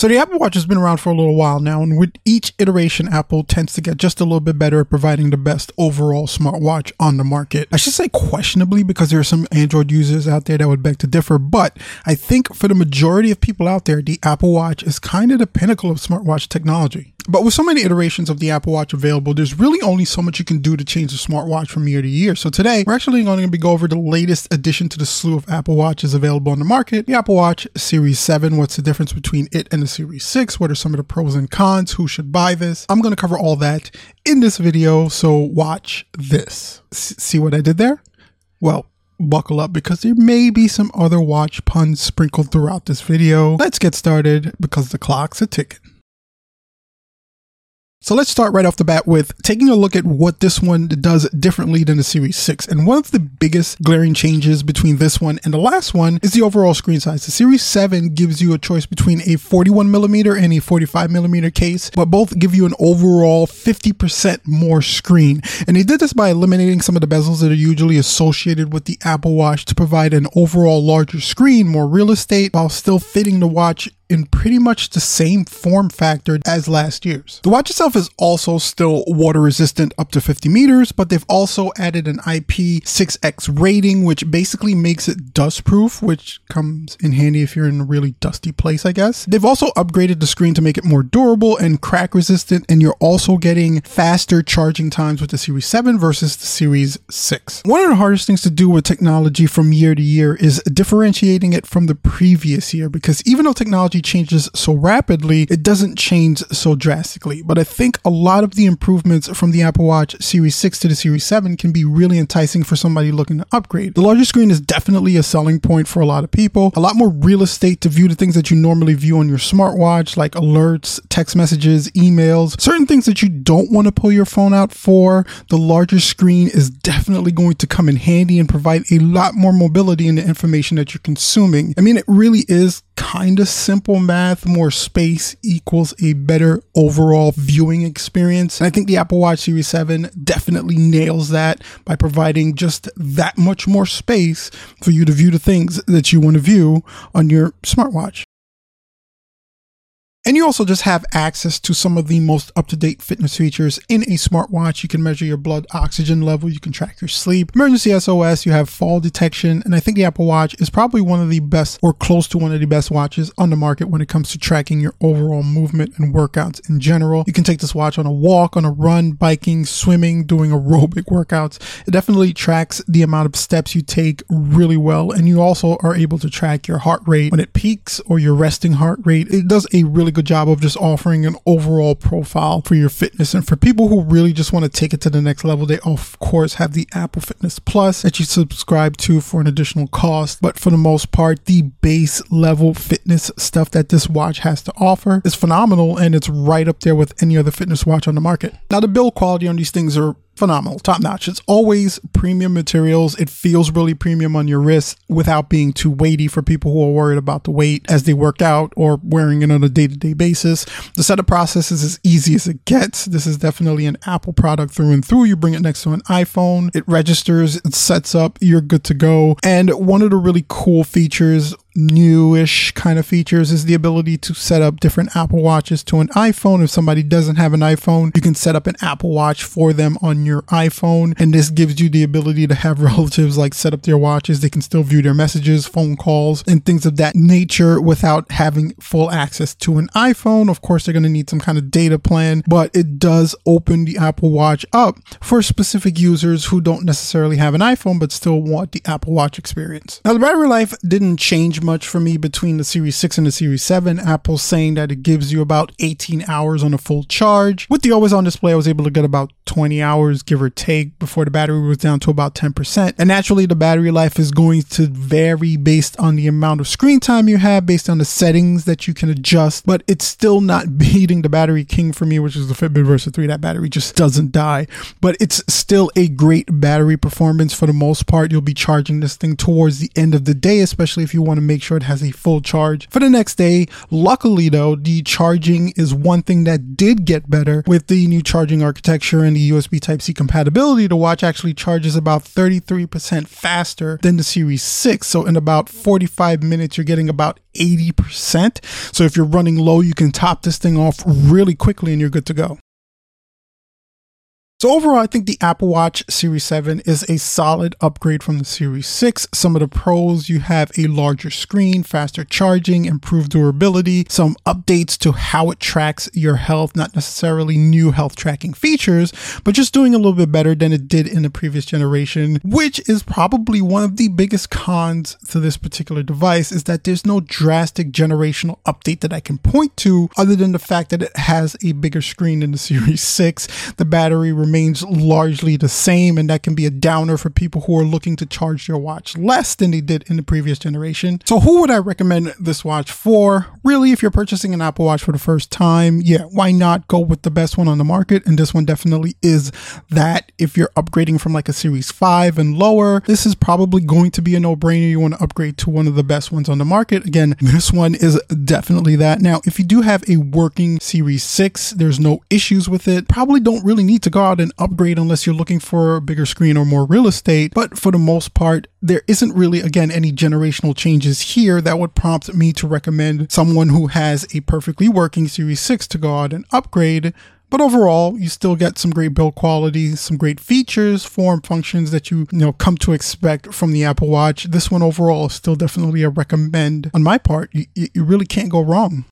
So the Apple Watch has been around for a little while now, and with each iteration, Apple tends to get just a little bit better at providing the best overall smartwatch on the market. I should say questionably because there are some Android users out there that would beg to differ, but I think for the majority of people out there, the Apple Watch is kind of the pinnacle of smartwatch technology. But with so many iterations of the Apple Watch available, there's really only so much you can do to change the smartwatch from year to year. So today, we're actually going to be going over the latest addition to the slew of Apple Watches available on the market. The Apple Watch Series 7, what's the difference between it and the Series 6? What are some of the pros and cons? Who should buy this? I'm going to cover all that in this video, so watch this. S- see what I did there? Well, buckle up because there may be some other watch puns sprinkled throughout this video. Let's get started because the clock's a ticking. So let's start right off the bat with taking a look at what this one does differently than the Series 6. And one of the biggest glaring changes between this one and the last one is the overall screen size. The Series 7 gives you a choice between a 41 millimeter and a 45 millimeter case, but both give you an overall 50% more screen. And they did this by eliminating some of the bezels that are usually associated with the Apple Watch to provide an overall larger screen, more real estate, while still fitting the watch in pretty much the same form factor as last year's. The watch itself is also still water resistant up to 50 meters, but they've also added an IP6X rating, which basically makes it dust proof, which comes in handy if you're in a really dusty place, I guess. They've also upgraded the screen to make it more durable and crack resistant, and you're also getting faster charging times with the Series 7 versus the Series 6. One of the hardest things to do with technology from year to year is differentiating it from the previous year, because even though technology changes so rapidly, it doesn't change so drastically. But I think a lot of the improvements from the Apple Watch Series 6 to the Series 7 can be really enticing for somebody looking to upgrade. The larger screen is definitely a selling point for a lot of people. A lot more real estate to view the things that you normally view on your smartwatch, like alerts, text messages, emails, certain things that you don't want to pull your phone out for. The larger screen is definitely going to come in handy and provide a lot more mobility in the information that you're consuming. I mean, it really is kind of simple math. More space equals a better overall viewing experience. And I think the Apple Watch Series 7 definitely nails that by providing just that much more space for you to view the things that you want to view on your smartwatch. And you also just have access to some of the most up to date fitness features in a smartwatch. You can measure your blood oxygen level, you can track your sleep, emergency SOS, you have fall detection, and I think the Apple Watch is probably one of the best or close to one of the best watches on the market when it comes to tracking your overall movement and workouts in general. You can take this watch on a walk, on a run, biking, swimming, doing aerobic workouts. It definitely tracks the amount of steps you take really well, and you also are able to track your heart rate when it peaks or your resting heart rate. It does a really good job of just offering an overall profile for your fitness. And for people who really just want to take it to the next level, they of course have the Apple Fitness Plus that you subscribe to for an additional cost. But for the most part, the base level fitness stuff that this watch has to offer is phenomenal and it's right up there with any other fitness watch on the market. Now, the build quality on these things are phenomenal, top notch. It's always premium materials. It feels really premium on your wrist without being too weighty for people who are worried about the weight as they work out or wearing it on a day to day basis. The setup process is as easy as it gets. This is definitely an Apple product through and through. You bring it next to an iPhone, it registers, it sets up, you're good to go. And one of the really cool features newish kind of features is the ability to set up different Apple Watches to an iPhone. If somebody doesn't have an iPhone, you can set up an Apple Watch for them on your iPhone. And this gives you the ability to have relatives like set up their watches. They can still view their messages, phone calls, and things of that nature without having full access to an iPhone. Of course, they're going to need some kind of data plan, but it does open the Apple Watch up for specific users who don't necessarily have an iPhone but still want the Apple Watch experience. Now, the battery life didn't change much for me between the Series 6 and the Series 7. Apple's saying that it gives you about 18 hours on a full charge. With the always on display, I was able to get about 20 hours, give or take, before the battery was down to about 10%. And naturally, the battery life is going to vary based on the amount of screen time you have, based on the settings that you can adjust, but it's still not beating the battery king for me, which is the Fitbit Versa 3. That battery just doesn't die, but it's still a great battery performance for the most part. You'll be charging this thing towards the end of the day, especially if you want to make sure it has a full charge for the next day. Luckily though, the charging is one thing that did get better with the new charging architecture and the USB Type-C compatibility. The watch actually charges about 33% faster than the Series 6. So in about 45 minutes, you're getting about 80%. So if you're running low, you can top this thing off really quickly and you're good to go. So overall, I think the Apple Watch Series 7 is a solid upgrade from the Series 6. Some of the pros, you have a larger screen, faster charging, improved durability, some updates to how it tracks your health, not necessarily new health tracking features, but just doing a little bit better than it did in the previous generation, which is probably one of the biggest cons to this particular device is that there's no drastic generational update that I can point to other than the fact that it has a bigger screen than the Series 6. The battery remains largely the same, and that can be a downer for people who are looking to charge their watch less than they did in the previous generation. So, who would I recommend this watch for? Really, if you're purchasing an Apple Watch for the first time, yeah, why not go with the best one on the market? And this one definitely is that. If you're upgrading from like a Series 5 and lower, this is probably going to be a no brainer. You want to upgrade to one of the best ones on the market. Again, this one is definitely that. Now, if you do have a working Series 6, there's no issues with it. Probably don't really need to go out an upgrade unless you're looking for a bigger screen or more real estate. But for the most part, there isn't really, again, any generational changes here that would prompt me to recommend someone who has a perfectly working Series 6 to go out and upgrade. But overall, you still get some great build quality, some great features, form functions that you, you know come to expect from the Apple Watch. This one overall is still definitely a recommend on my part. You, you really can't go wrong.